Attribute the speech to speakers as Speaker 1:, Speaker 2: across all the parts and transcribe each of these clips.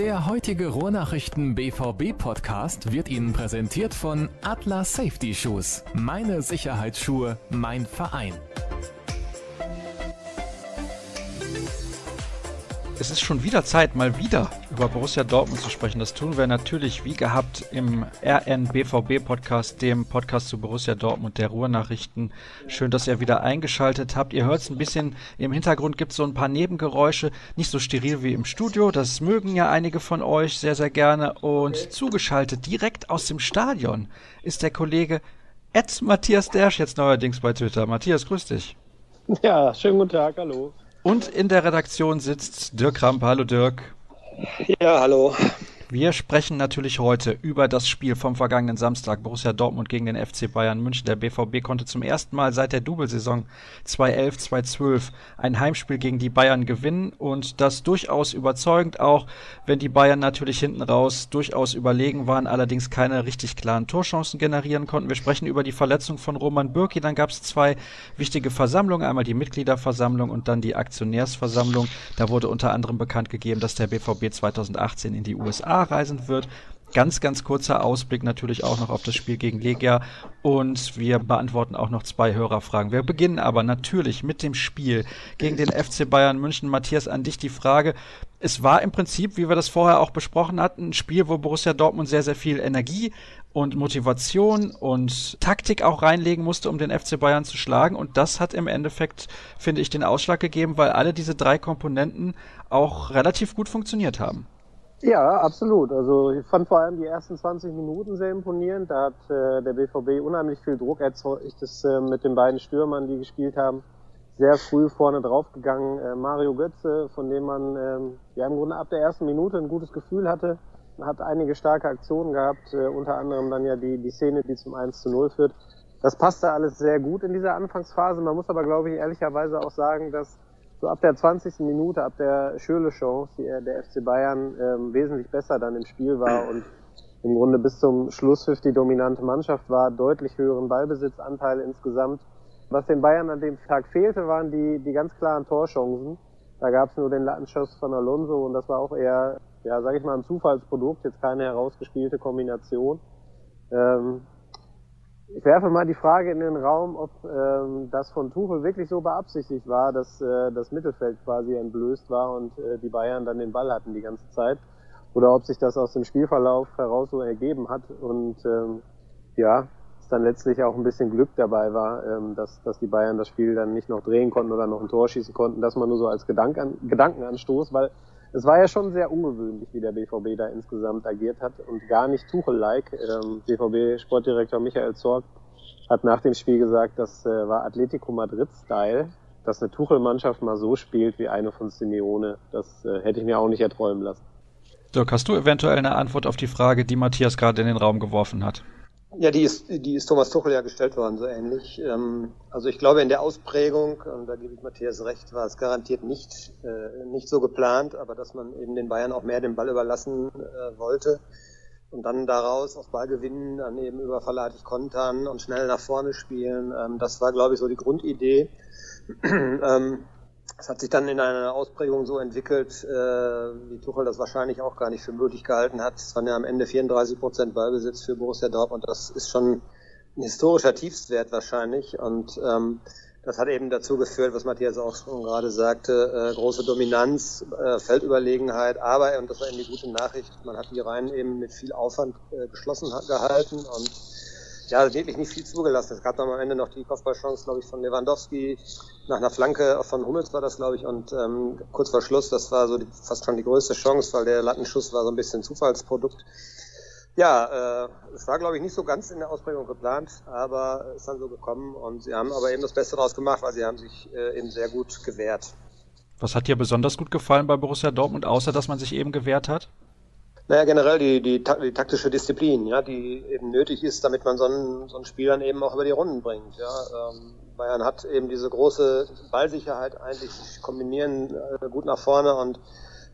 Speaker 1: Der heutige Ruhrnachrichten BVB Podcast wird Ihnen präsentiert von Atlas Safety Shoes. Meine Sicherheitsschuhe, mein Verein.
Speaker 2: Es ist schon wieder Zeit, mal wieder über Borussia Dortmund zu sprechen. Das tun wir natürlich wie gehabt im RNBVB Podcast, dem Podcast zu Borussia Dortmund der Ruhrnachrichten. Schön, dass ihr wieder eingeschaltet habt. Ihr hört es ein bisschen im Hintergrund gibt es so ein paar Nebengeräusche, nicht so steril wie im Studio. Das mögen ja einige von euch sehr, sehr gerne. Und zugeschaltet direkt aus dem Stadion ist der Kollege Ed Matthias Dersch jetzt neuerdings bei Twitter. Matthias, grüß dich.
Speaker 3: Ja, schönen guten Tag, hallo.
Speaker 2: Und in der Redaktion sitzt Dirk Ramp. Hallo Dirk.
Speaker 4: Ja, hallo.
Speaker 2: Wir sprechen natürlich heute über das Spiel vom vergangenen Samstag Borussia Dortmund gegen den FC Bayern München. Der BVB konnte zum ersten Mal seit der Doublesaison 2011-2012 ein Heimspiel gegen die Bayern gewinnen und das durchaus überzeugend auch, wenn die Bayern natürlich hinten raus durchaus überlegen waren, allerdings keine richtig klaren Torchancen generieren konnten. Wir sprechen über die Verletzung von Roman Bürki. Dann gab es zwei wichtige Versammlungen, einmal die Mitgliederversammlung und dann die Aktionärsversammlung. Da wurde unter anderem bekannt gegeben, dass der BVB 2018 in die USA reisen wird. Ganz, ganz kurzer Ausblick natürlich auch noch auf das Spiel gegen Legia und wir beantworten auch noch zwei Hörerfragen. Wir beginnen aber natürlich mit dem Spiel gegen den FC Bayern München. Matthias, an dich die Frage. Es war im Prinzip, wie wir das vorher auch besprochen hatten, ein Spiel, wo Borussia Dortmund sehr, sehr viel Energie und Motivation und Taktik auch reinlegen musste, um den FC Bayern zu schlagen. Und das hat im Endeffekt, finde ich, den Ausschlag gegeben, weil alle diese drei Komponenten auch relativ gut funktioniert haben.
Speaker 3: Ja, absolut. Also ich fand vor allem die ersten 20 Minuten sehr imponierend. Da hat äh, der BVB unheimlich viel Druck erzeugt, das äh, mit den beiden Stürmern, die gespielt haben, sehr früh vorne draufgegangen. Äh, Mario Götze, von dem man ähm, ja im Grunde ab der ersten Minute ein gutes Gefühl hatte, hat einige starke Aktionen gehabt, äh, unter anderem dann ja die, die Szene, die zum 1 zu 0 führt. Das passte alles sehr gut in dieser Anfangsphase. Man muss aber, glaube ich, ehrlicherweise auch sagen, dass so ab der 20. Minute, ab der Schöle-Chance, die der FC Bayern ähm, wesentlich besser dann im Spiel war und im Grunde bis zum Schlusspfiff die dominante Mannschaft war, deutlich höheren Ballbesitzanteil insgesamt. Was den Bayern an dem Tag fehlte, waren die, die ganz klaren Torchancen. Da gab es nur den Lattenschuss von Alonso und das war auch eher, ja, sage ich mal, ein Zufallsprodukt, jetzt keine herausgespielte Kombination. Ähm, ich werfe mal die Frage in den Raum, ob ähm, das von Tuchel wirklich so beabsichtigt war, dass äh, das Mittelfeld quasi entblößt war und äh, die Bayern dann den Ball hatten die ganze Zeit. Oder ob sich das aus dem Spielverlauf heraus so ergeben hat und ähm, ja, dann letztlich auch ein bisschen Glück dabei war, ähm, dass, dass die Bayern das Spiel dann nicht noch drehen konnten oder noch ein Tor schießen konnten, dass man nur so als Gedanken, Gedankenanstoß, weil es war ja schon sehr ungewöhnlich, wie der BVB da insgesamt agiert hat und gar nicht Tuchel-like. Ähm, BVB-Sportdirektor Michael Zorg hat nach dem Spiel gesagt, das äh, war Atletico Madrid-Style, dass eine Tuchel-Mannschaft mal so spielt wie eine von Simeone. Das äh, hätte ich mir auch nicht erträumen lassen.
Speaker 2: Dirk, hast du eventuell eine Antwort auf die Frage, die Matthias gerade in den Raum geworfen hat?
Speaker 4: Ja, die ist, die ist Thomas Tuchel ja gestellt worden, so ähnlich. Ähm, also ich glaube, in der Ausprägung, und da gebe ich Matthias recht, war es garantiert nicht, äh, nicht so geplant, aber dass man eben den Bayern auch mehr den Ball überlassen äh, wollte und dann daraus aus Ballgewinnen dann eben über verleitet kontern und schnell nach vorne spielen. Ähm, das war, glaube ich, so die Grundidee. es hat sich dann in einer Ausprägung so entwickelt, äh, wie Tuchel das wahrscheinlich auch gar nicht für möglich gehalten hat. Es waren ja am Ende 34 Prozent Ballbesitz für Borussia Dortmund. Das ist schon ein historischer Tiefstwert wahrscheinlich. Und ähm, das hat eben dazu geführt, was Matthias auch schon gerade sagte, äh, große Dominanz, äh, Feldüberlegenheit, aber, und das war eben die gute Nachricht, man hat die Reihen eben mit viel Aufwand äh, geschlossen gehalten und ja, wirklich nicht viel zugelassen. Es gab dann am Ende noch die Kopfballchance, glaube ich, von Lewandowski nach einer Flanke von Hummels war das, glaube ich, und ähm, kurz vor Schluss, das war so die, fast schon die größte Chance, weil der Lattenschuss war so ein bisschen Zufallsprodukt. Ja, äh, es war, glaube ich, nicht so ganz in der Ausprägung geplant, aber es ist dann so gekommen und sie haben aber eben das Beste daraus gemacht, weil sie haben sich äh, eben sehr gut gewehrt.
Speaker 2: Was hat dir besonders gut gefallen bei Borussia Dortmund, außer dass man sich eben gewehrt hat?
Speaker 4: Naja, generell die, die, die taktische Disziplin, ja, die eben nötig ist, damit man so ein, so ein Spiel dann eben auch über die Runden bringt. Ja. Ähm, Bayern hat eben diese große Ballsicherheit eigentlich, kombinieren äh, gut nach vorne und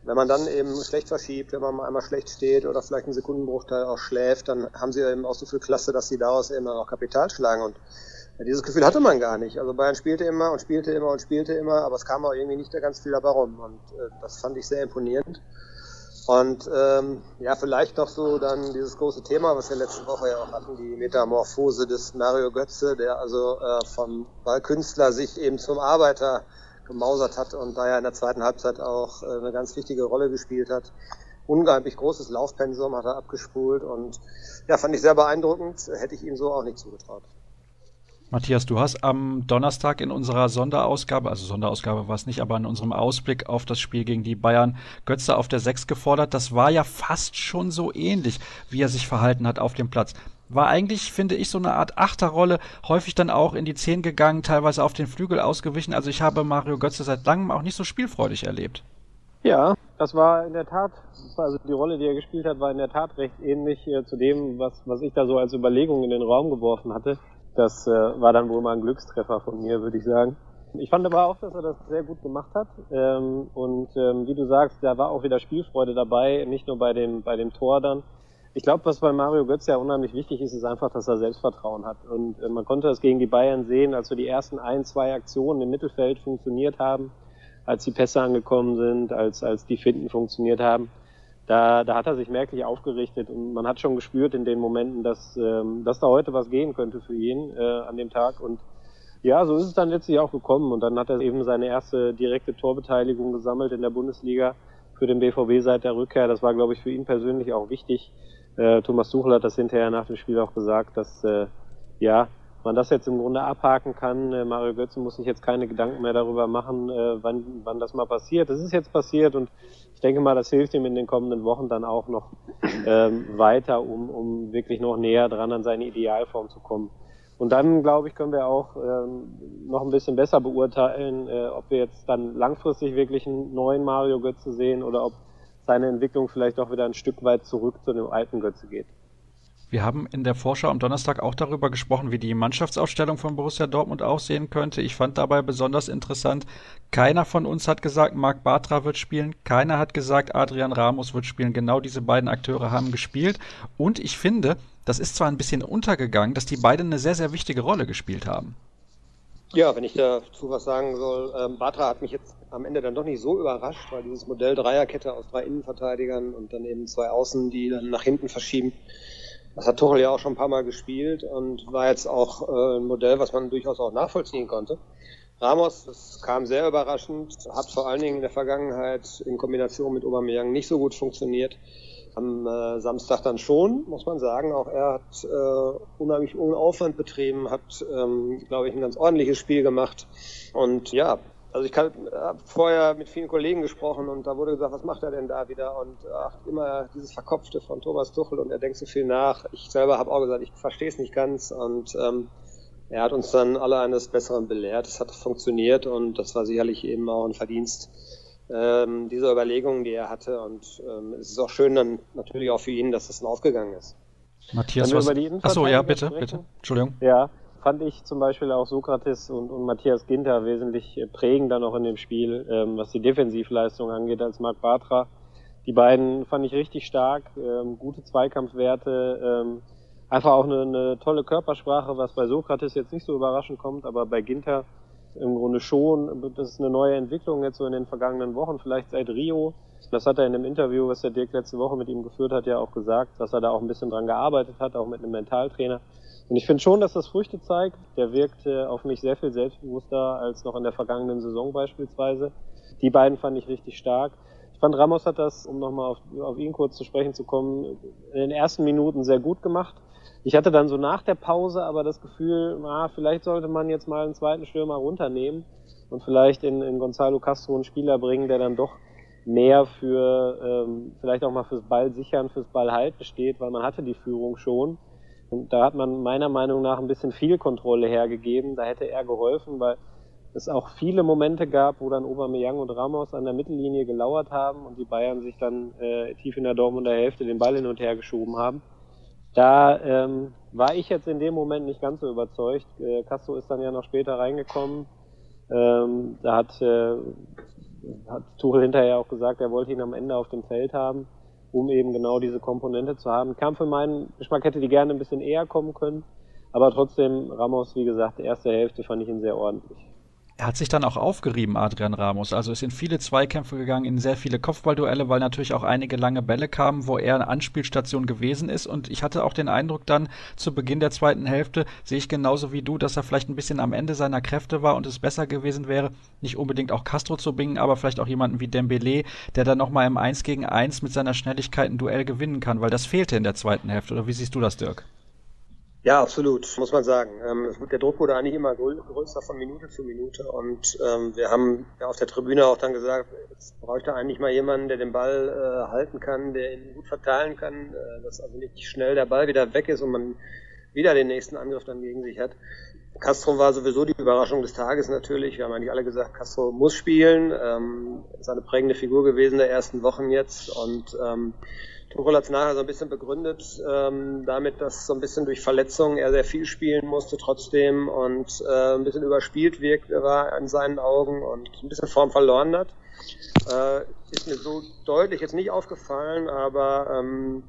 Speaker 4: wenn man dann eben schlecht verschiebt, wenn man mal einmal schlecht steht oder vielleicht einen Sekundenbruchteil auch schläft, dann haben sie eben auch so viel Klasse, dass sie daraus eben auch Kapital schlagen und ja, dieses Gefühl hatte man gar nicht. Also Bayern spielte immer und spielte immer und spielte immer, aber es kam auch irgendwie nicht da ganz viel dabei rum und äh, das fand ich sehr imponierend. Und ähm, ja, vielleicht noch so dann dieses große Thema, was wir letzte Woche ja auch hatten, die Metamorphose des Mario Götze, der also äh, vom Ballkünstler sich eben zum Arbeiter gemausert hat und da ja in der zweiten Halbzeit auch äh, eine ganz wichtige Rolle gespielt hat. Unglaublich großes Laufpensum hat er abgespult und ja, fand ich sehr beeindruckend, hätte ich ihm so auch nicht zugetraut.
Speaker 2: Matthias, du hast am Donnerstag in unserer Sonderausgabe, also Sonderausgabe war es nicht, aber in unserem Ausblick auf das Spiel gegen die Bayern Götze auf der Sechs gefordert. Das war ja fast schon so ähnlich, wie er sich verhalten hat auf dem Platz. War eigentlich, finde ich, so eine Art Achterrolle, häufig dann auch in die Zehn gegangen, teilweise auf den Flügel ausgewichen. Also ich habe Mario Götze seit langem auch nicht so spielfreudig erlebt.
Speaker 3: Ja, das war in der Tat, also die Rolle, die er gespielt hat, war in der Tat recht ähnlich äh, zu dem, was, was ich da so als Überlegung in den Raum geworfen hatte. Das äh, war dann wohl mal ein Glückstreffer von mir, würde ich sagen. Ich fand aber auch, dass er das sehr gut gemacht hat. Ähm, und ähm, wie du sagst, da war auch wieder Spielfreude dabei, nicht nur bei dem, bei dem Tor dann. Ich glaube, was bei Mario Götz ja unheimlich wichtig ist, ist einfach, dass er Selbstvertrauen hat. Und äh, man konnte das gegen die Bayern sehen, als wir die ersten ein, zwei Aktionen im Mittelfeld funktioniert haben, als die Pässe angekommen sind, als, als die Finden funktioniert haben da, da hat er sich merklich aufgerichtet und man hat schon gespürt in den Momenten, dass, ähm, dass da heute was gehen könnte für ihn äh, an dem Tag und ja, so ist es dann letztlich auch gekommen und dann hat er eben seine erste direkte Torbeteiligung gesammelt in der Bundesliga für den BVB seit der Rückkehr. Das war, glaube ich, für ihn persönlich auch wichtig. Äh, Thomas Tuchel hat das hinterher nach dem Spiel auch gesagt, dass äh, ja man das jetzt im Grunde abhaken kann. Äh, Mario Götze muss sich jetzt keine Gedanken mehr darüber machen, äh, wann, wann das mal passiert. Das ist jetzt passiert und ich denke mal, das hilft ihm in den kommenden Wochen dann auch noch ähm, weiter, um, um wirklich noch näher dran an seine Idealform zu kommen. Und dann, glaube ich, können wir auch ähm, noch ein bisschen besser beurteilen, äh, ob wir jetzt dann langfristig wirklich einen neuen Mario Götze sehen oder ob seine Entwicklung vielleicht auch wieder ein Stück weit zurück zu dem alten Götze geht.
Speaker 2: Wir haben in der Vorschau am Donnerstag auch darüber gesprochen, wie die Mannschaftsaufstellung von Borussia Dortmund aussehen könnte. Ich fand dabei besonders interessant, keiner von uns hat gesagt, Marc Bartra wird spielen, keiner hat gesagt, Adrian Ramos wird spielen. Genau diese beiden Akteure haben gespielt. Und ich finde, das ist zwar ein bisschen untergegangen, dass die beiden eine sehr, sehr wichtige Rolle gespielt haben.
Speaker 4: Ja, wenn ich dazu was sagen soll, ähm, Batra hat mich jetzt am Ende dann doch nicht so überrascht, weil dieses Modell Dreierkette aus drei Innenverteidigern und dann eben zwei Außen, die dann nach hinten verschieben, das hat Tuchel ja auch schon ein paar Mal gespielt und war jetzt auch äh, ein Modell, was man durchaus auch nachvollziehen konnte. Ramos, das kam sehr überraschend, hat vor allen Dingen in der Vergangenheit in Kombination mit Aubameyang nicht so gut funktioniert. Am äh, Samstag dann schon, muss man sagen. Auch er hat äh, unheimlich ohne Aufwand betrieben, hat, ähm, glaube ich, ein ganz ordentliches Spiel gemacht. Und ja, also ich habe vorher mit vielen Kollegen gesprochen und da wurde gesagt, was macht er denn da wieder? Und ach, immer dieses Verkopfte von Thomas Tuchel und er denkt so viel nach. Ich selber habe auch gesagt, ich verstehe es nicht ganz und ähm, er hat uns dann alle eines Besseren belehrt. Es hat funktioniert und das war sicherlich eben auch ein Verdienst ähm, dieser Überlegungen, die er hatte. Und ähm, es ist auch schön dann natürlich auch für ihn, dass das dann aufgegangen ist.
Speaker 2: Matthias, was... Achso, ja, bitte, sprechen? bitte. Entschuldigung.
Speaker 3: Ja, fand ich zum Beispiel auch Sokrates und, und Matthias Ginter wesentlich prägender noch in dem Spiel, ähm, was die Defensivleistung angeht, als Marc Bartra. Die beiden fand ich richtig stark, ähm, gute Zweikampfwerte, ähm, einfach auch eine, eine tolle Körpersprache, was bei Sokrates jetzt nicht so überraschend kommt, aber bei Ginter im Grunde schon. Das ist eine neue Entwicklung jetzt so in den vergangenen Wochen, vielleicht seit Rio. Das hat er in dem Interview, was der Dirk letzte Woche mit ihm geführt hat, ja auch gesagt, dass er da auch ein bisschen dran gearbeitet hat, auch mit einem Mentaltrainer. Und ich finde schon, dass das Früchte zeigt. Der wirkt äh, auf mich sehr viel selbstbewusster als noch in der vergangenen Saison beispielsweise. Die beiden fand ich richtig stark. Ich fand, Ramos hat das, um nochmal auf, auf ihn kurz zu sprechen zu kommen, in den ersten Minuten sehr gut gemacht. Ich hatte dann so nach der Pause aber das Gefühl, ah, vielleicht sollte man jetzt mal einen zweiten Stürmer runternehmen und vielleicht in, in Gonzalo Castro einen Spieler bringen, der dann doch mehr für ähm, vielleicht auch mal fürs Ball sichern, fürs Ball halten steht, weil man hatte die Führung schon. Und da hat man meiner Meinung nach ein bisschen viel Kontrolle hergegeben. Da hätte er geholfen, weil es auch viele Momente gab, wo dann Aubameyang und Ramos an der Mittellinie gelauert haben und die Bayern sich dann äh, tief in der Dortmunder Hälfte den Ball hin und her geschoben haben. Da ähm, war ich jetzt in dem Moment nicht ganz so überzeugt. Äh, Castro ist dann ja noch später reingekommen. Ähm, da hat, äh, hat Tuchel hinterher auch gesagt, er wollte ihn am Ende auf dem Feld haben um eben genau diese Komponente zu haben. Kam für meinen Geschmack hätte die gerne ein bisschen eher kommen können, aber trotzdem Ramos, wie gesagt, erste Hälfte fand ich ihn sehr ordentlich.
Speaker 2: Er hat sich dann auch aufgerieben, Adrian Ramos. Also ist in viele Zweikämpfe gegangen, in sehr viele Kopfballduelle, weil natürlich auch einige lange Bälle kamen, wo er eine Anspielstation gewesen ist. Und ich hatte auch den Eindruck dann zu Beginn der zweiten Hälfte, sehe ich genauso wie du, dass er vielleicht ein bisschen am Ende seiner Kräfte war und es besser gewesen wäre, nicht unbedingt auch Castro zu bingen, aber vielleicht auch jemanden wie Dembele, der dann nochmal im 1 gegen 1 mit seiner Schnelligkeit ein Duell gewinnen kann, weil das fehlte in der zweiten Hälfte. Oder wie siehst du das, Dirk?
Speaker 4: Ja, absolut, muss man sagen. Ähm, der Druck wurde eigentlich immer größer von Minute zu Minute und ähm, wir haben auf der Tribüne auch dann gesagt, es bräuchte eigentlich mal jemanden, der den Ball äh, halten kann, der ihn gut verteilen kann, äh, dass also nicht schnell der Ball wieder weg ist und man wieder den nächsten Angriff dann gegen sich hat. Castro war sowieso die Überraschung des Tages natürlich. Wir haben eigentlich alle gesagt, Castro muss spielen. Ähm, ist eine prägende Figur gewesen der ersten Wochen jetzt und ähm, Tuchel hat es nachher so ein bisschen begründet, ähm, damit, dass so ein bisschen durch Verletzungen er sehr viel spielen musste trotzdem und äh, ein bisschen überspielt wirkt war in seinen Augen und ein bisschen Form verloren hat. Äh, ist mir so deutlich jetzt nicht aufgefallen, aber ähm,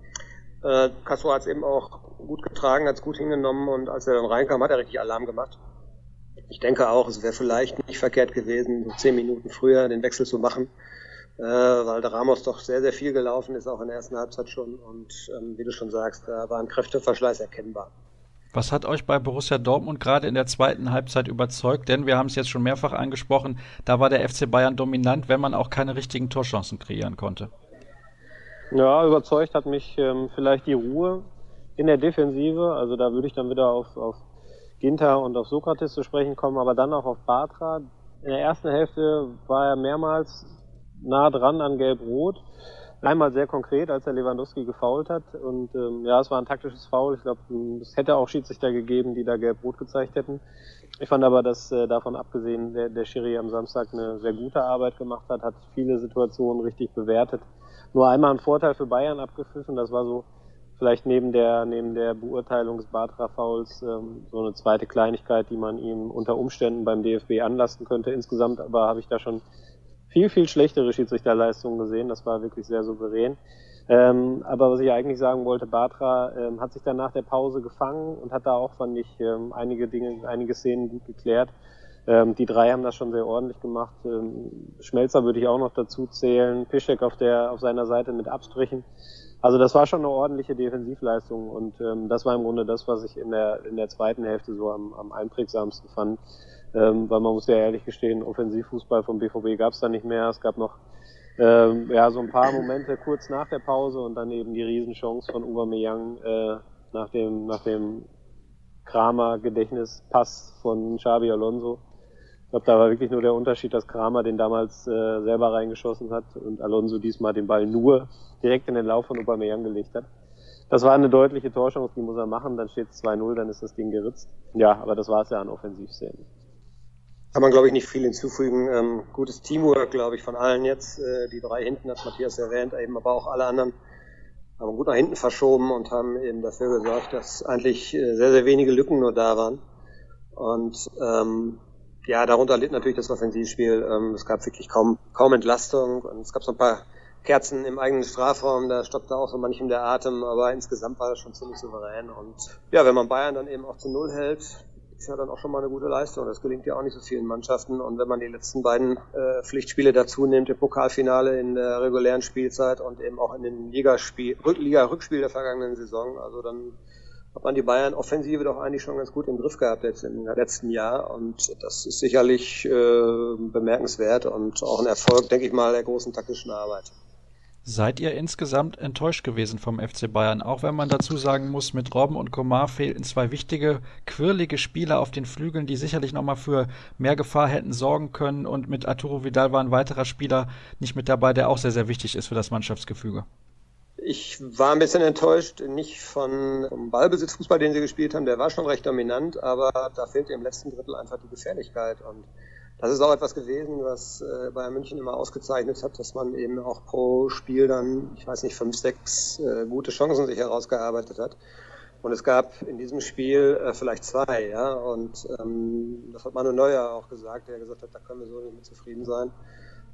Speaker 4: äh, Castro hat es eben auch gut getragen, hat es gut hingenommen und als er dann reinkam, hat er richtig Alarm gemacht. Ich denke auch, es wäre vielleicht nicht verkehrt gewesen, so zehn Minuten früher den Wechsel zu machen äh, weil der Ramos doch sehr, sehr viel gelaufen ist, auch in der ersten Halbzeit schon. Und ähm, wie du schon sagst, da war ein Kräfteverschleiß erkennbar.
Speaker 2: Was hat euch bei Borussia Dortmund gerade in der zweiten Halbzeit überzeugt? Denn wir haben es jetzt schon mehrfach angesprochen, da war der FC Bayern dominant, wenn man auch keine richtigen Torchancen kreieren konnte.
Speaker 3: Ja, überzeugt hat mich ähm, vielleicht die Ruhe in der Defensive. Also da würde ich dann wieder auf, auf Ginter und auf Sokrates zu sprechen kommen, aber dann auch auf Batra. In der ersten Hälfte war er mehrmals nah dran an Gelb-Rot. Einmal sehr konkret, als er Lewandowski gefault hat. Und ähm, ja, es war ein taktisches Foul. Ich glaube, es hätte auch Schiedsrichter gegeben, die da Gelb-Rot gezeigt hätten. Ich fand aber, dass äh, davon abgesehen der, der Schiri am Samstag eine sehr gute Arbeit gemacht hat, hat viele Situationen richtig bewertet. Nur einmal ein Vorteil für Bayern abgepfiffen. Das war so vielleicht neben der neben der Beurteilung des Batra-Fouls ähm, so eine zweite Kleinigkeit, die man ihm unter Umständen beim DFB anlasten könnte. Insgesamt aber habe ich da schon viel, viel schlechtere Schiedsrichterleistungen gesehen. Das war wirklich sehr souverän. Ähm, aber was ich eigentlich sagen wollte, Batra ähm, hat sich dann nach der Pause gefangen und hat da auch, fand ich, ähm, einige Dinge, einige Szenen gut geklärt. Ähm, die drei haben das schon sehr ordentlich gemacht. Ähm, Schmelzer würde ich auch noch dazu zählen. Pischek auf der, auf seiner Seite mit Abstrichen. Also das war schon eine ordentliche Defensivleistung und ähm, das war im Grunde das, was ich in der, in der zweiten Hälfte so am, am einprägsamsten fand ähm, weil man muss ja ehrlich gestehen, Offensivfußball vom BVB gab es da nicht mehr. Es gab noch ähm, ja so ein paar Momente kurz nach der Pause und dann eben die Riesenchance von Aubameyang äh, nach dem nach dem Kramer Gedächtnispass von Xabi Alonso. Ich glaube, da war wirklich nur der Unterschied, dass Kramer den damals äh, selber reingeschossen hat und Alonso diesmal den Ball nur direkt in den Lauf von Aubameyang gelegt hat. Das war eine deutliche Torchance, die muss er machen, dann steht es 2-0, dann ist das Ding geritzt. Ja, aber das war es ja an Offensivszenen
Speaker 4: kann man, glaube ich, nicht viel hinzufügen. Ähm, gutes Teamwork, glaube ich, von allen jetzt. Äh, die drei hinten hat Matthias erwähnt, eben aber auch alle anderen haben gut nach hinten verschoben und haben eben dafür gesorgt, dass eigentlich äh, sehr, sehr wenige Lücken nur da waren. Und ähm, ja, darunter litt natürlich das Offensivspiel. Ähm, es gab wirklich kaum, kaum Entlastung und es gab so ein paar Kerzen im eigenen Strafraum, da stoppte auch so manchem der Atem, aber insgesamt war das schon ziemlich souverän. Und ja, wenn man Bayern dann eben auch zu Null hält, ist ja dann auch schon mal eine gute Leistung. Das gelingt ja auch nicht so vielen Mannschaften. Und wenn man die letzten beiden äh, Pflichtspiele dazu nimmt, im Pokalfinale in der regulären Spielzeit und eben auch in den Ligaspiel, Liga-Rückspiel der vergangenen Saison, also dann hat man die Bayern Offensive doch eigentlich schon ganz gut im Griff gehabt jetzt im letzten Jahr. Und das ist sicherlich äh, bemerkenswert und auch ein Erfolg, denke ich mal, der großen taktischen Arbeit.
Speaker 2: Seid ihr insgesamt enttäuscht gewesen vom FC Bayern? Auch wenn man dazu sagen muss, mit Robben und Komar fehlten zwei wichtige, quirlige Spieler auf den Flügeln, die sicherlich nochmal für mehr Gefahr hätten sorgen können. Und mit Arturo Vidal war ein weiterer Spieler nicht mit dabei, der auch sehr, sehr wichtig ist für das Mannschaftsgefüge.
Speaker 4: Ich war ein bisschen enttäuscht, nicht von vom Ballbesitzfußball, den sie gespielt haben, der war schon recht dominant, aber da fehlte im letzten Drittel einfach die Gefährlichkeit und das ist auch etwas gewesen, was äh, Bayern München immer ausgezeichnet hat, dass man eben auch pro Spiel dann, ich weiß nicht, fünf, sechs äh, gute Chancen sich herausgearbeitet hat. Und es gab in diesem Spiel äh, vielleicht zwei, ja. Und ähm, das hat Manu Neuer auch gesagt, der gesagt hat, da können wir so nicht mit zufrieden sein.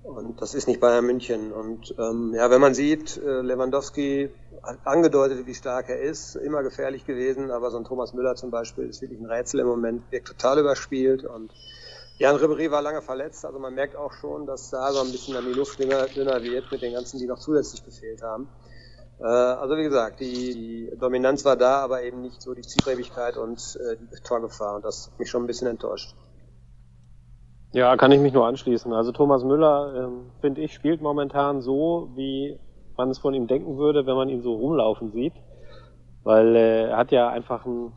Speaker 4: Und das ist nicht Bayern München. Und ähm, ja, wenn man sieht, äh, Lewandowski hat angedeutet, wie stark er ist, immer gefährlich gewesen, aber so ein Thomas Müller zum Beispiel ist wirklich ein Rätsel im Moment, wirkt total überspielt und Jan Ribéry war lange verletzt, also man merkt auch schon, dass da so ein bisschen an die Luft dünner, dünner wird mit den ganzen, die noch zusätzlich gefehlt haben. Äh, also wie gesagt, die, die, Dominanz war da, aber eben nicht so die Zielstrebigkeit und äh, die Torgefahr und das hat mich schon ein bisschen enttäuscht.
Speaker 3: Ja, kann ich mich nur anschließen. Also Thomas Müller, ähm, finde ich, spielt momentan so, wie man es von ihm denken würde, wenn man ihn so rumlaufen sieht. Weil äh, er hat ja einfach einen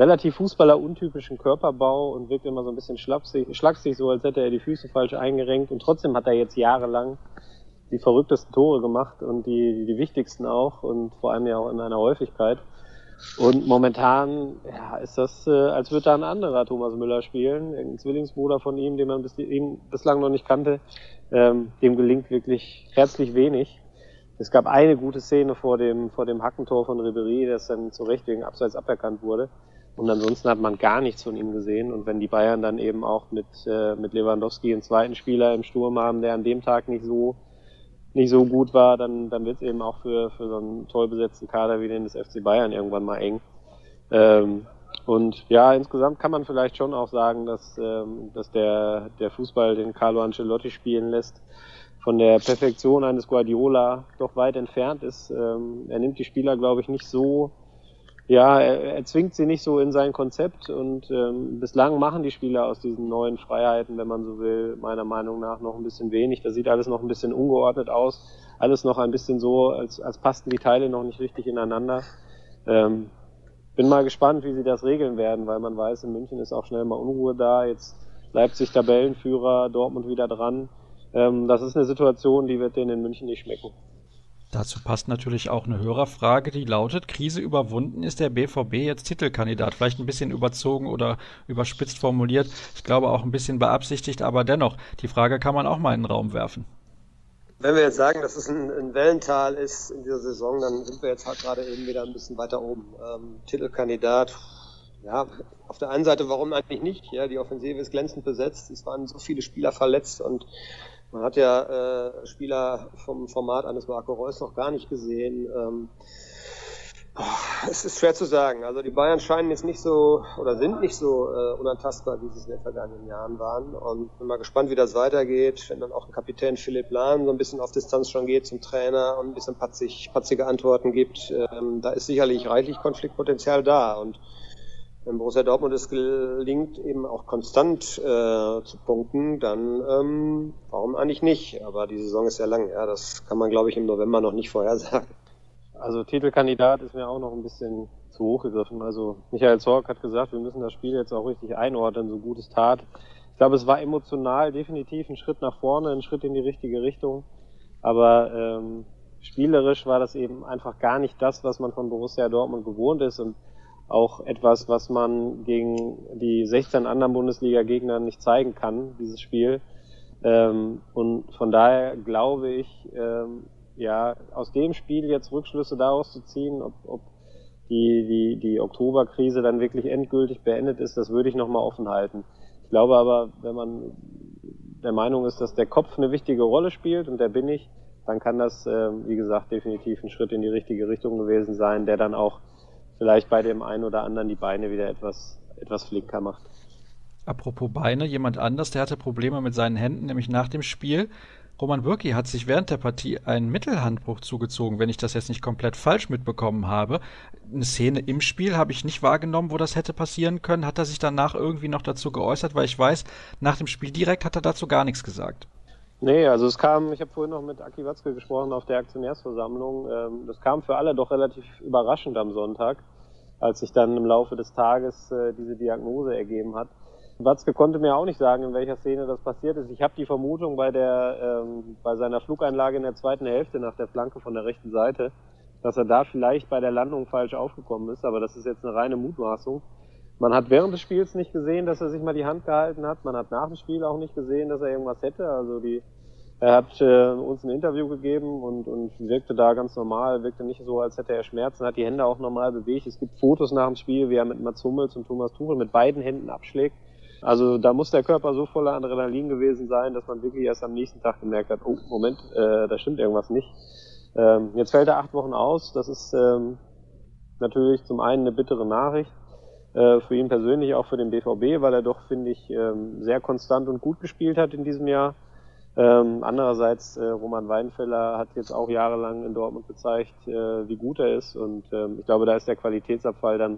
Speaker 3: relativ Fußballer-untypischen Körperbau und wirkt immer so ein bisschen schlapsig, schlaksig, so als hätte er die Füße falsch eingerenkt. Und trotzdem hat er jetzt jahrelang die verrücktesten Tore gemacht und die, die wichtigsten auch und vor allem ja auch in einer Häufigkeit. Und momentan ja, ist das, äh, als würde da ein anderer Thomas Müller spielen, ein Zwillingsbruder von ihm, den man bis, ihn bislang noch nicht kannte. Ähm, dem gelingt wirklich herzlich wenig. Es gab eine gute Szene vor dem, vor dem Hackentor von Ribery, das dann zu Recht wegen Abseits aberkannt wurde. Und ansonsten hat man gar nichts von ihm gesehen. Und wenn die Bayern dann eben auch mit, äh, mit Lewandowski einen zweiten Spieler im Sturm haben, der an dem Tag nicht so, nicht so gut war, dann, dann wird es eben auch für, für so einen toll besetzten Kader wie den des FC Bayern irgendwann mal eng. Ähm, und ja, insgesamt kann man vielleicht schon auch sagen, dass, ähm, dass der, der Fußball, den Carlo Ancelotti spielen lässt, von der Perfektion eines Guardiola doch weit entfernt ist. Ähm, er nimmt die Spieler, glaube ich, nicht so, ja, er, er zwingt sie nicht so in sein Konzept und ähm, bislang machen die Spieler aus diesen neuen Freiheiten, wenn man so will, meiner Meinung nach noch ein bisschen wenig. Da sieht alles noch ein bisschen ungeordnet aus, alles noch ein bisschen so, als, als passten die Teile noch nicht richtig ineinander. Ähm, bin mal gespannt, wie sie das regeln werden, weil man weiß, in München ist auch schnell mal Unruhe da. Jetzt Leipzig Tabellenführer, Dortmund wieder dran ähm, das ist eine Situation, die wird denen in München nicht schmecken.
Speaker 2: Dazu passt natürlich auch eine Hörerfrage, die lautet, Krise überwunden, ist der BVB jetzt Titelkandidat? Vielleicht ein bisschen überzogen oder überspitzt formuliert. Ich glaube auch ein bisschen beabsichtigt, aber dennoch, die Frage kann man auch mal in den Raum werfen.
Speaker 4: Wenn wir jetzt sagen, dass es ein, ein Wellental ist in dieser Saison, dann sind wir jetzt halt gerade eben wieder ein bisschen weiter oben. Ähm, Titelkandidat, ja, auf der einen Seite, warum eigentlich nicht? Ja, die Offensive ist glänzend besetzt, es waren so viele Spieler verletzt und man hat ja äh, Spieler vom Format eines Marco Reus noch gar nicht gesehen. Ähm, es ist schwer zu sagen. Also die Bayern scheinen jetzt nicht so oder sind nicht so äh, unantastbar, wie sie es in den vergangenen Jahren waren. Und bin mal gespannt, wie das weitergeht, wenn dann auch ein Kapitän Philipp Lahn so ein bisschen auf Distanz schon geht zum Trainer und ein bisschen patzig, patzige Antworten gibt. Ähm, da ist sicherlich reichlich Konfliktpotenzial da. Und Borussia Dortmund es gelingt, eben auch konstant äh, zu punkten, dann ähm, warum eigentlich nicht? Aber die Saison ist ja lang, ja, das kann man, glaube ich, im November noch nicht vorhersagen.
Speaker 3: Also Titelkandidat ist mir auch noch ein bisschen zu hoch gegriffen. Also Michael Zorg hat gesagt, wir müssen das Spiel jetzt auch richtig einordnen, so gut es tat. Ich glaube, es war emotional definitiv ein Schritt nach vorne, ein Schritt in die richtige Richtung. Aber ähm, spielerisch war das eben einfach gar nicht das, was man von Borussia Dortmund gewohnt ist. Und auch etwas, was man gegen die 16 anderen Bundesliga-Gegner nicht zeigen kann, dieses Spiel. Ähm, und von daher glaube ich, ähm, ja, aus dem Spiel jetzt Rückschlüsse daraus zu ziehen, ob, ob die, die, die Oktoberkrise dann wirklich endgültig beendet ist, das würde ich nochmal offen halten. Ich glaube aber, wenn man der Meinung ist, dass der Kopf eine wichtige Rolle spielt, und der bin ich, dann kann das, äh, wie gesagt, definitiv ein Schritt in die richtige Richtung gewesen sein, der dann auch vielleicht bei dem einen oder anderen die Beine wieder etwas, etwas flinker macht.
Speaker 2: Apropos Beine, jemand anders, der hatte Probleme mit seinen Händen, nämlich nach dem Spiel. Roman Bürki hat sich während der Partie einen Mittelhandbruch zugezogen, wenn ich das jetzt nicht komplett falsch mitbekommen habe. Eine Szene im Spiel habe ich nicht wahrgenommen, wo das hätte passieren können. Hat er sich danach irgendwie noch dazu geäußert, weil ich weiß, nach dem Spiel direkt hat er dazu gar nichts gesagt.
Speaker 3: Nee, also es kam, ich habe vorhin noch mit Aki Watzke gesprochen auf der Aktionärsversammlung. Ähm, das kam für alle doch relativ überraschend am Sonntag, als sich dann im Laufe des Tages äh, diese Diagnose ergeben hat. Watzke konnte mir auch nicht sagen, in welcher Szene das passiert ist. Ich habe die Vermutung bei der ähm, bei seiner Flugeinlage in der zweiten Hälfte nach der Flanke von der rechten Seite, dass er da vielleicht bei der Landung falsch aufgekommen ist, aber das ist jetzt eine reine Mutmaßung. Man hat während des Spiels nicht gesehen, dass er sich mal die Hand gehalten hat. Man hat nach dem Spiel auch nicht gesehen, dass er irgendwas hätte. Also die, er hat äh, uns ein Interview gegeben und, und wirkte da ganz normal, wirkte nicht so, als hätte er Schmerzen, hat die Hände auch normal bewegt. Es gibt Fotos nach dem Spiel, wie er mit Mats Hummels und Thomas Tuchel mit beiden Händen abschlägt. Also da muss der Körper so voller Adrenalin gewesen sein, dass man wirklich erst am nächsten Tag gemerkt hat, oh Moment, äh, da stimmt irgendwas nicht. Ähm, jetzt fällt er acht Wochen aus. Das ist ähm, natürlich zum einen eine bittere Nachricht. äh, für ihn persönlich, auch für den BVB, weil er doch, finde ich, ähm, sehr konstant und gut gespielt hat in diesem Jahr. Ähm, andererseits, äh, Roman Weinfeller hat jetzt auch jahrelang in Dortmund gezeigt, äh, wie gut er ist und ähm, ich glaube, da ist der Qualitätsabfall dann,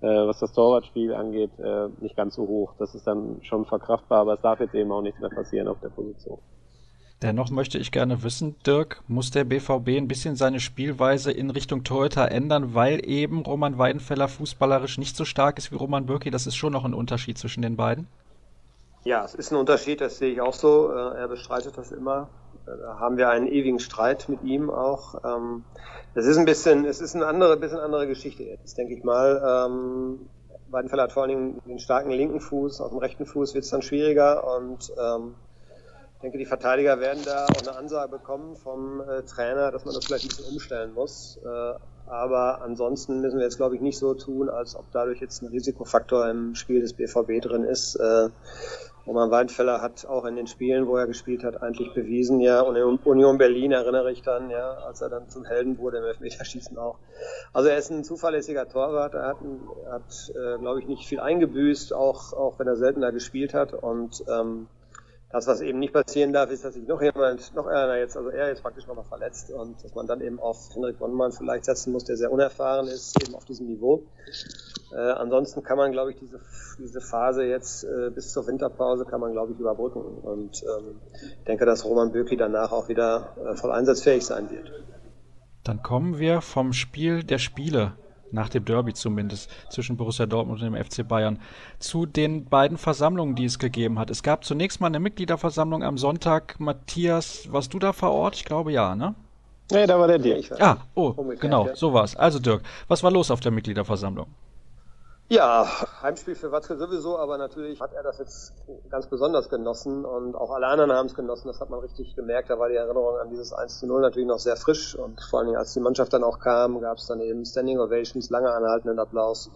Speaker 3: äh, was das Torwartspiel angeht, äh, nicht ganz so hoch. Das ist dann schon verkraftbar, aber es darf jetzt eben auch nichts mehr passieren auf der Position.
Speaker 2: Dennoch möchte ich gerne wissen, Dirk, muss der BVB ein bisschen seine Spielweise in Richtung Torhüter ändern, weil eben Roman Weidenfeller fußballerisch nicht so stark ist wie Roman Bürki? Das ist schon noch ein Unterschied zwischen den beiden.
Speaker 4: Ja, es ist ein Unterschied, das sehe ich auch so. Äh, er bestreitet das immer. Da haben wir einen ewigen Streit mit ihm auch. Ähm, es ist ein bisschen, es ist eine andere, bisschen andere Geschichte jetzt, denke ich mal. Ähm, Weidenfeller hat vor allen Dingen den starken linken Fuß, auf dem rechten Fuß wird es dann schwieriger und ähm, ich denke, die Verteidiger werden da auch eine Ansage bekommen vom äh, Trainer, dass man das vielleicht ein bisschen umstellen muss. Äh, aber ansonsten müssen wir jetzt, glaube ich, nicht so tun, als ob dadurch jetzt ein Risikofaktor im Spiel des BVB drin ist. Roman Weinfeller hat auch in den Spielen, wo er gespielt hat, eigentlich bewiesen, ja, und in Union Berlin erinnere ich dann, ja, als er dann zum Helden wurde im Elfmeterschießen auch. Also er ist ein zuverlässiger Torwart, er hat, hat äh, glaube ich, nicht viel eingebüßt, auch, auch wenn er seltener gespielt hat und ähm, das, was eben nicht passieren darf, ist, dass sich noch jemand, noch einer jetzt, also er jetzt praktisch nochmal verletzt und dass man dann eben auf Henrik Wonnmann vielleicht setzen muss, der sehr unerfahren ist, eben auf diesem Niveau. Äh, ansonsten kann man, glaube ich, diese, diese Phase jetzt äh, bis zur Winterpause kann man, glaube ich, überbrücken. Und ähm, ich denke, dass Roman Böki danach auch wieder äh, voll einsatzfähig sein wird.
Speaker 2: Dann kommen wir vom Spiel der Spiele nach dem Derby zumindest, zwischen Borussia Dortmund und dem FC Bayern, zu den beiden Versammlungen, die es gegeben hat. Es gab zunächst mal eine Mitgliederversammlung am Sonntag. Matthias, warst du da vor Ort? Ich glaube ja, ne?
Speaker 3: Nee, da war der Dirk.
Speaker 2: Ah, oh, genau, so war's. Also Dirk, was war los auf der Mitgliederversammlung?
Speaker 4: Ja, Heimspiel für Watzke sowieso, aber natürlich hat er das jetzt ganz besonders genossen und auch alle anderen haben es genossen. Das hat man richtig gemerkt. Da war die Erinnerung an dieses 1 zu 0 natürlich noch sehr frisch und vor allen Dingen, als die Mannschaft dann auch kam, gab es dann eben Standing Ovations, lange anhaltenden Applaus.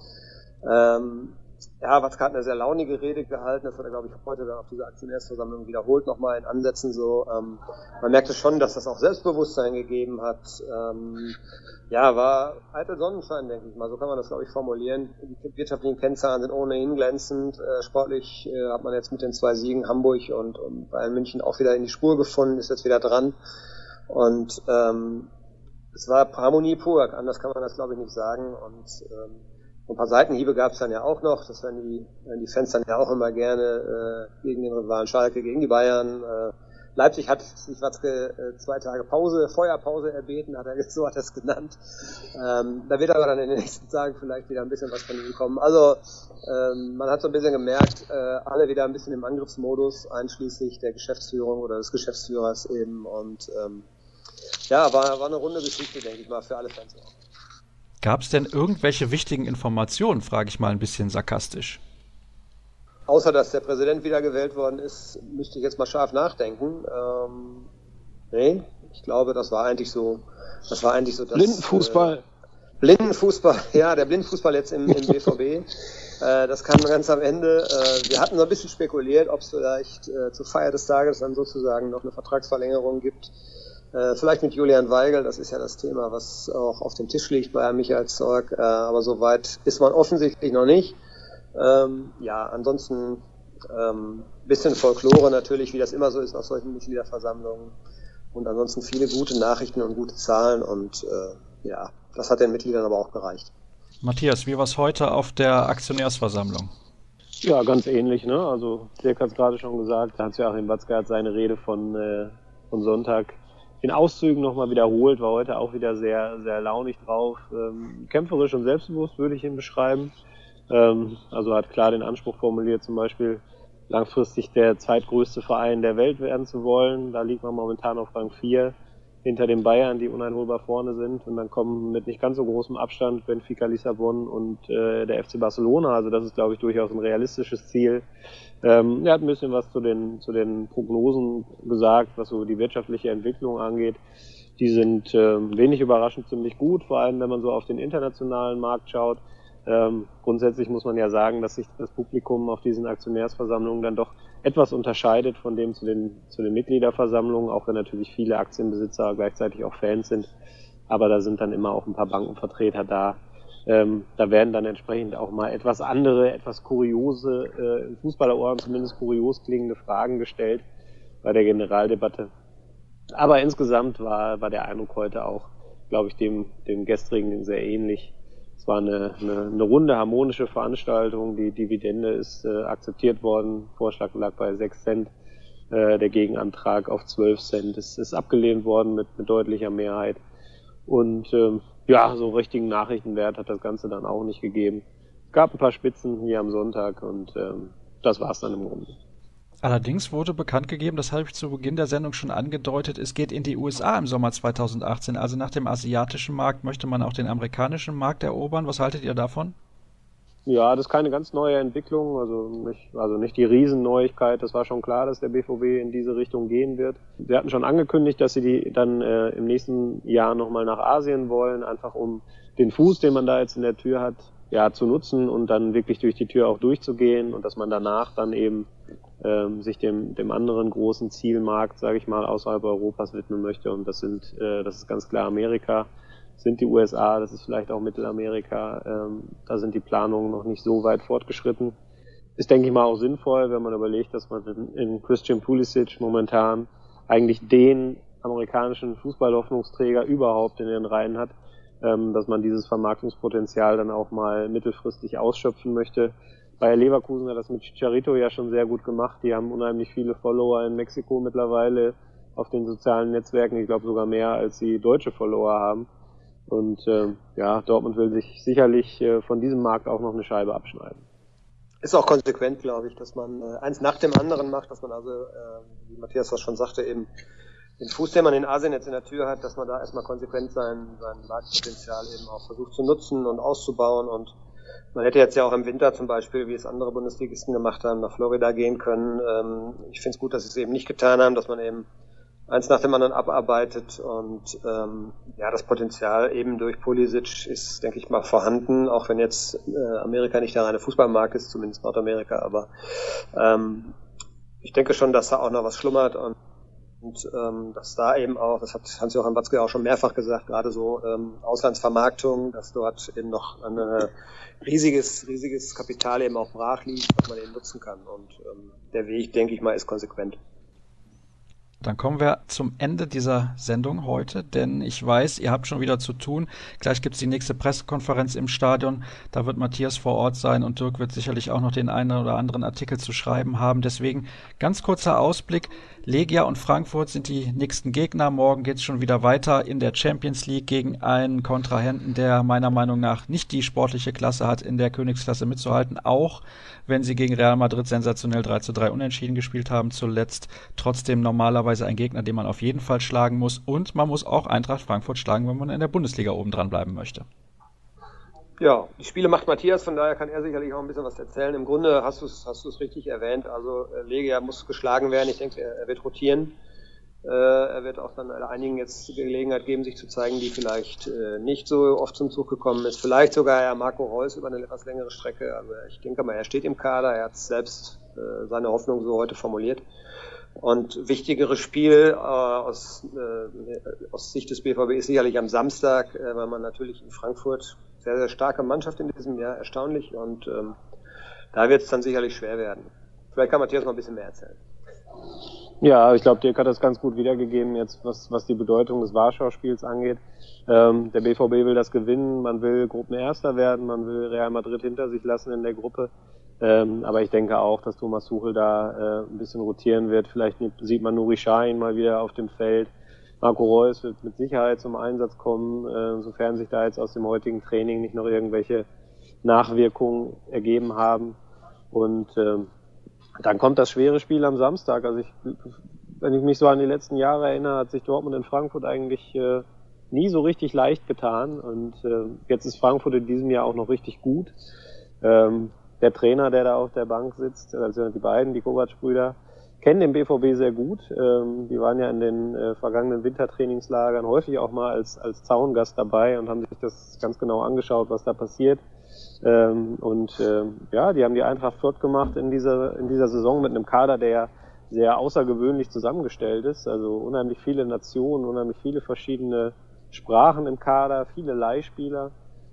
Speaker 4: Ähm, ja, Watzke hat eine sehr launige Rede gehalten, das hat er, glaube ich, heute dann auf dieser Aktionärsversammlung wiederholt nochmal in Ansätzen so. Ähm, man merkte schon, dass das auch Selbstbewusstsein gegeben hat. Ähm, ja, war eitel Sonnenschein, denke ich mal, so kann man das, glaube ich, formulieren. Die wirtschaftlichen Kennzahlen sind ohnehin glänzend. Äh, sportlich äh, hat man jetzt mit den zwei Siegen Hamburg und, und Bayern München auch wieder in die Spur gefunden, ist jetzt wieder dran. Und ähm, es war Harmonie pur, anders kann man das, glaube ich, nicht sagen. Und ähm, ein paar Seitenhiebe gab es dann ja auch noch. Das werden die, werden die Fans dann ja auch immer gerne äh, gegen den Rivalen Schalke, gegen die Bayern. Äh, Leipzig hat sich Watzke äh, zwei Tage Pause, Feuerpause erbeten, hat er so hat er genannt. Ähm, da wird aber dann in den nächsten Tagen vielleicht wieder ein bisschen was von ihm kommen. Also ähm, man hat so ein bisschen gemerkt, äh, alle wieder ein bisschen im Angriffsmodus, einschließlich der Geschäftsführung oder des Geschäftsführers eben. Und ähm, ja, war, war eine runde Geschichte, denke ich mal, für alle Fans auch.
Speaker 2: Gab es denn irgendwelche wichtigen Informationen, frage ich mal ein bisschen sarkastisch.
Speaker 4: Außer dass der Präsident wiedergewählt worden ist, müsste ich jetzt mal scharf nachdenken. Ähm, nee, ich glaube, das war eigentlich so. Das war eigentlich so das.
Speaker 3: Blindenfußball. Äh,
Speaker 4: Blindenfußball, ja, der Blindenfußball jetzt im, im BVB. äh, das kam ganz am Ende. Äh, wir hatten so ein bisschen spekuliert, ob es vielleicht äh, zur Feier des Tages dann sozusagen noch eine Vertragsverlängerung gibt äh, vielleicht mit Julian Weigel, das ist ja das Thema, was auch auf dem Tisch liegt bei Michael Zorg, äh, aber soweit ist man offensichtlich noch nicht. Ähm, ja, ansonsten ähm, bisschen Folklore natürlich, wie das immer so ist auf solchen Mitgliederversammlungen und ansonsten viele gute Nachrichten und gute Zahlen und äh, ja, das hat den Mitgliedern aber auch gereicht.
Speaker 2: Matthias, wie war es heute auf der Aktionärsversammlung?
Speaker 3: Ja, ganz ähnlich, ne? Also Dirk hat es gerade schon gesagt, Hans-Joachim Watzke hat seine Rede von, äh, von Sonntag in Auszügen nochmal wiederholt, war heute auch wieder sehr, sehr launig drauf. Ähm, kämpferisch und selbstbewusst würde ich ihn beschreiben. Ähm, also hat klar den Anspruch formuliert, zum Beispiel langfristig der zweitgrößte Verein der Welt werden zu wollen. Da liegt man momentan auf Rang 4 hinter den Bayern, die uneinholbar vorne sind. Und dann kommen mit nicht ganz so großem Abstand Benfica Lissabon und äh, der FC Barcelona. Also das ist, glaube ich, durchaus ein realistisches Ziel. Ähm, er hat ein bisschen was zu den, zu den Prognosen gesagt, was so die wirtschaftliche Entwicklung angeht. Die sind ähm, wenig überraschend ziemlich gut, vor allem wenn man so auf den internationalen Markt schaut. Ähm, grundsätzlich muss man ja sagen, dass sich das Publikum auf diesen Aktionärsversammlungen dann doch etwas unterscheidet von dem zu den, zu den Mitgliederversammlungen, auch wenn natürlich viele Aktienbesitzer gleichzeitig auch Fans sind. Aber da sind dann immer auch ein paar Bankenvertreter da, ähm, da werden dann entsprechend auch mal etwas andere, etwas kuriose, äh, in Fußballerohren zumindest kurios klingende Fragen gestellt bei der Generaldebatte. Aber insgesamt war, war der Eindruck heute auch, glaube ich, dem, dem gestrigen sehr ähnlich. Es war eine, eine, eine runde, harmonische Veranstaltung. Die Dividende ist äh, akzeptiert worden. Vorschlag lag bei 6 Cent. Äh, der Gegenantrag auf 12 Cent ist, ist abgelehnt worden mit, mit deutlicher Mehrheit. Und ähm, ja, so richtigen Nachrichtenwert hat das Ganze dann auch nicht gegeben. Es gab ein paar Spitzen hier am Sonntag und ähm, das war's dann im Grunde.
Speaker 2: Allerdings wurde bekannt gegeben, das habe ich zu Beginn der Sendung schon angedeutet, es geht in die USA im Sommer 2018. Also nach dem asiatischen Markt möchte man auch den amerikanischen Markt erobern. Was haltet ihr davon?
Speaker 3: Ja, das ist keine ganz neue Entwicklung, also nicht, also nicht die Riesenneuigkeit. Das war schon klar, dass der BVB in diese Richtung gehen wird. Sie hatten schon angekündigt, dass sie die dann äh, im nächsten Jahr nochmal nach Asien wollen, einfach um den Fuß, den man da jetzt in der Tür hat, ja, zu nutzen und dann wirklich durch die Tür auch durchzugehen und dass man danach dann eben ähm, sich dem, dem anderen großen Zielmarkt, sage ich mal, außerhalb Europas widmen möchte. Und das sind, äh, das ist ganz klar Amerika, sind die USA, das ist vielleicht auch Mittelamerika. Ähm, da sind die Planungen noch nicht so weit fortgeschritten. Ist, denke ich mal, auch sinnvoll, wenn man überlegt, dass man in, in Christian Pulisic momentan eigentlich den amerikanischen Fußballhoffnungsträger überhaupt in den Reihen hat, ähm, dass man dieses Vermarktungspotenzial dann auch mal mittelfristig ausschöpfen möchte. Bayer Leverkusen hat das mit Chicharito ja schon sehr gut gemacht. Die haben unheimlich viele Follower in Mexiko mittlerweile auf den sozialen Netzwerken. Ich glaube sogar mehr, als sie deutsche Follower haben. Und äh, ja, Dortmund will sich sicherlich äh, von diesem Markt auch noch eine Scheibe abschneiden.
Speaker 4: Ist auch konsequent, glaube ich, dass man äh, eins nach dem anderen macht, dass man also, äh, wie Matthias das schon sagte, eben den Fuß, den man in Asien jetzt in der Tür hat, dass man da erstmal konsequent sein, sein Marktpotenzial eben auch versucht zu nutzen und auszubauen und man hätte jetzt ja auch im Winter zum Beispiel, wie es andere Bundesligisten gemacht haben, nach Florida gehen können. Ähm, ich finde es gut, dass sie es eben nicht getan haben, dass man eben eins nach dem anderen abarbeitet. Und ähm, ja, das Potenzial eben durch Pulisic ist, denke ich mal, vorhanden, auch wenn jetzt äh, Amerika nicht der reine Fußballmarkt ist, zumindest Nordamerika, aber ähm, ich denke schon, dass da auch noch was schlummert. Und und ähm, dass da eben auch, das hat Hans-Joachim Watzke auch schon mehrfach gesagt, gerade so ähm, Auslandsvermarktung, dass dort eben noch ein riesiges, riesiges Kapital eben auch brach liegt, was man eben nutzen kann. Und ähm, der Weg, denke ich mal, ist konsequent.
Speaker 2: Dann kommen wir zum Ende dieser Sendung heute, denn ich weiß, ihr habt schon wieder zu tun. Gleich gibt es die nächste Pressekonferenz im Stadion. Da wird Matthias vor Ort sein und Dirk wird sicherlich auch noch den einen oder anderen Artikel zu schreiben haben. Deswegen ganz kurzer Ausblick. Legia und Frankfurt sind die nächsten Gegner. Morgen geht es schon wieder weiter in der Champions League gegen einen Kontrahenten, der meiner Meinung nach nicht die sportliche Klasse hat, in der Königsklasse mitzuhalten, auch wenn sie gegen Real Madrid sensationell 3 zu 3 unentschieden gespielt haben zuletzt. Trotzdem normalerweise ein Gegner, den man auf jeden Fall schlagen muss. Und man muss auch Eintracht Frankfurt schlagen, wenn man in der Bundesliga oben dran bleiben möchte.
Speaker 4: Ja, die Spiele macht Matthias, von daher kann er sicherlich auch ein bisschen was erzählen. Im Grunde hast du es hast richtig erwähnt. Also äh, Legia muss geschlagen werden. Ich denke, er, er wird rotieren. Äh, er wird auch dann einigen jetzt die Gelegenheit geben, sich zu zeigen, die vielleicht äh, nicht so oft zum Zug gekommen ist. Vielleicht sogar ja Marco Reus über eine etwas längere Strecke. Also ich denke mal, er steht im Kader. Er hat selbst äh, seine Hoffnung so heute formuliert. Und wichtigeres Spiel äh, aus, äh, aus Sicht des BVB ist sicherlich am Samstag, äh, weil man natürlich in Frankfurt sehr, sehr starke Mannschaft in diesem Jahr, erstaunlich. Und ähm, da wird es dann sicherlich schwer werden. Vielleicht kann Matthias noch ein bisschen mehr erzählen.
Speaker 3: Ja, ich glaube, Dirk hat das ganz gut wiedergegeben, jetzt was, was die Bedeutung des Warschau-Spiels angeht. Ähm, der BVB will das gewinnen, man will Gruppenerster werden, man will Real Madrid hinter sich lassen in der Gruppe. Ähm, aber ich denke auch, dass Thomas Suchel da äh, ein bisschen rotieren wird. Vielleicht sieht man Nuri Sahin mal wieder auf dem Feld. Marco Reus wird mit Sicherheit zum Einsatz kommen, äh, sofern sich da jetzt aus dem heutigen Training nicht noch irgendwelche Nachwirkungen ergeben haben. Und ähm, dann kommt das schwere Spiel am Samstag. Also ich, wenn ich mich so an die letzten Jahre erinnere, hat sich Dortmund in Frankfurt eigentlich äh, nie so richtig leicht getan. Und äh, jetzt ist Frankfurt in diesem Jahr auch noch richtig gut. Ähm, der Trainer, der da auf der Bank sitzt, also die beiden, die Kovac-Brüder, kennen den BVB sehr gut. Ähm, die waren ja in den äh, vergangenen Wintertrainingslagern häufig auch mal als, als Zaungast dabei und haben sich das ganz genau angeschaut, was da passiert. Ähm, und ähm, ja, die haben die Eintracht flott gemacht in dieser, in dieser Saison mit einem Kader, der sehr außergewöhnlich zusammengestellt ist. Also unheimlich viele Nationen, unheimlich viele verschiedene Sprachen im Kader, viele Leihspieler.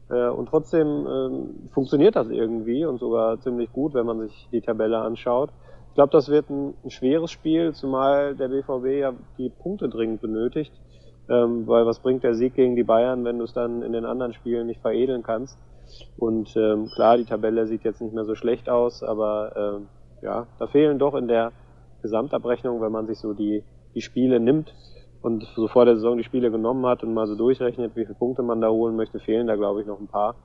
Speaker 3: Äh, und trotzdem äh, funktioniert das irgendwie und sogar ziemlich gut, wenn man sich die Tabelle anschaut. Ich glaube, das wird ein, ein, schweres Spiel, zumal der BVB ja die Punkte dringend benötigt. Ähm, weil was bringt der Sieg gegen die Bayern, wenn du es dann in den anderen Spielen nicht veredeln kannst? Und ähm, klar, die Tabelle sieht jetzt nicht mehr so schlecht aus, aber ähm, ja, da fehlen doch in der Gesamtabrechnung, wenn man sich so die, die Spiele nimmt und so vor der Saison die Spiele genommen hat und mal so durchrechnet, wie viele Punkte man da holen möchte, fehlen da glaube ich noch ein paar.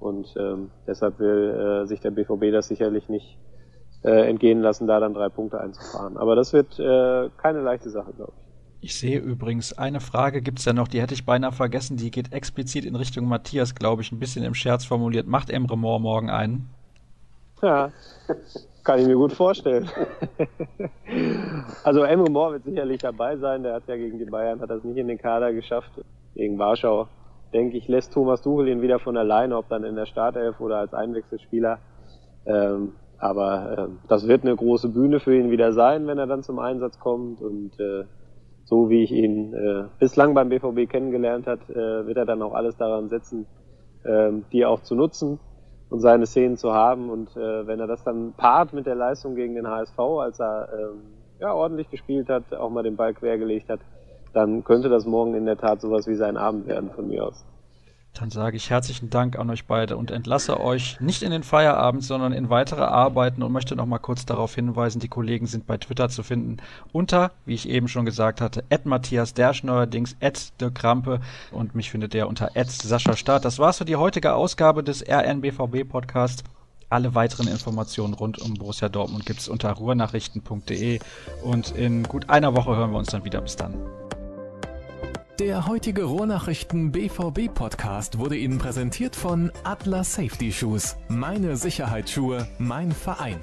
Speaker 3: Und ähm, deshalb will äh, sich der BVB das sicherlich nicht äh, entgehen lassen, da dann drei Punkte einzufahren. Aber das wird äh, keine leichte Sache, glaube ich.
Speaker 2: Ich sehe übrigens, eine Frage gibt's ja noch, die hätte ich beinahe vergessen, die geht explizit in Richtung Matthias, glaube ich, ein bisschen im Scherz formuliert. Macht Emre Moore morgen einen?
Speaker 3: Ja, kann ich mir gut vorstellen. also Emre Moore wird sicherlich dabei sein, der hat ja gegen die Bayern, hat das nicht in den Kader geschafft. Gegen Warschau, denke ich, lässt Thomas Tuchel ihn wieder von alleine, ob dann in der Startelf oder als Einwechselspieler. Ähm, aber äh, das wird eine große Bühne für ihn wieder sein, wenn er dann zum Einsatz kommt und äh, so wie ich ihn äh, bislang beim BVB kennengelernt hat, äh, wird er dann auch alles daran setzen, äh, die auch zu nutzen und seine Szenen zu haben. Und äh, wenn er das dann paart mit der Leistung gegen den HSV, als er ähm, ja, ordentlich gespielt hat, auch mal den Ball quergelegt hat, dann könnte das morgen in der Tat sowas wie sein Abend werden von mir aus.
Speaker 2: Dann sage ich herzlichen Dank an euch beide und entlasse euch nicht in den Feierabend, sondern in weitere Arbeiten und möchte noch mal kurz darauf hinweisen, die Kollegen sind bei Twitter zu finden unter, wie ich eben schon gesagt hatte, at Matthias Dersch neuerdings, at de Krampe und mich findet ihr unter at Sascha Staat. Das war's für die heutige Ausgabe des RNBVB Podcast. Alle weiteren Informationen rund um Borussia Dortmund gibt's unter ruhrnachrichten.de und in gut einer Woche hören wir uns dann wieder. Bis dann.
Speaker 1: Der heutige Rohrnachrichten BVB Podcast wurde Ihnen präsentiert von Atlas Safety Shoes. Meine Sicherheitsschuhe, mein Verein.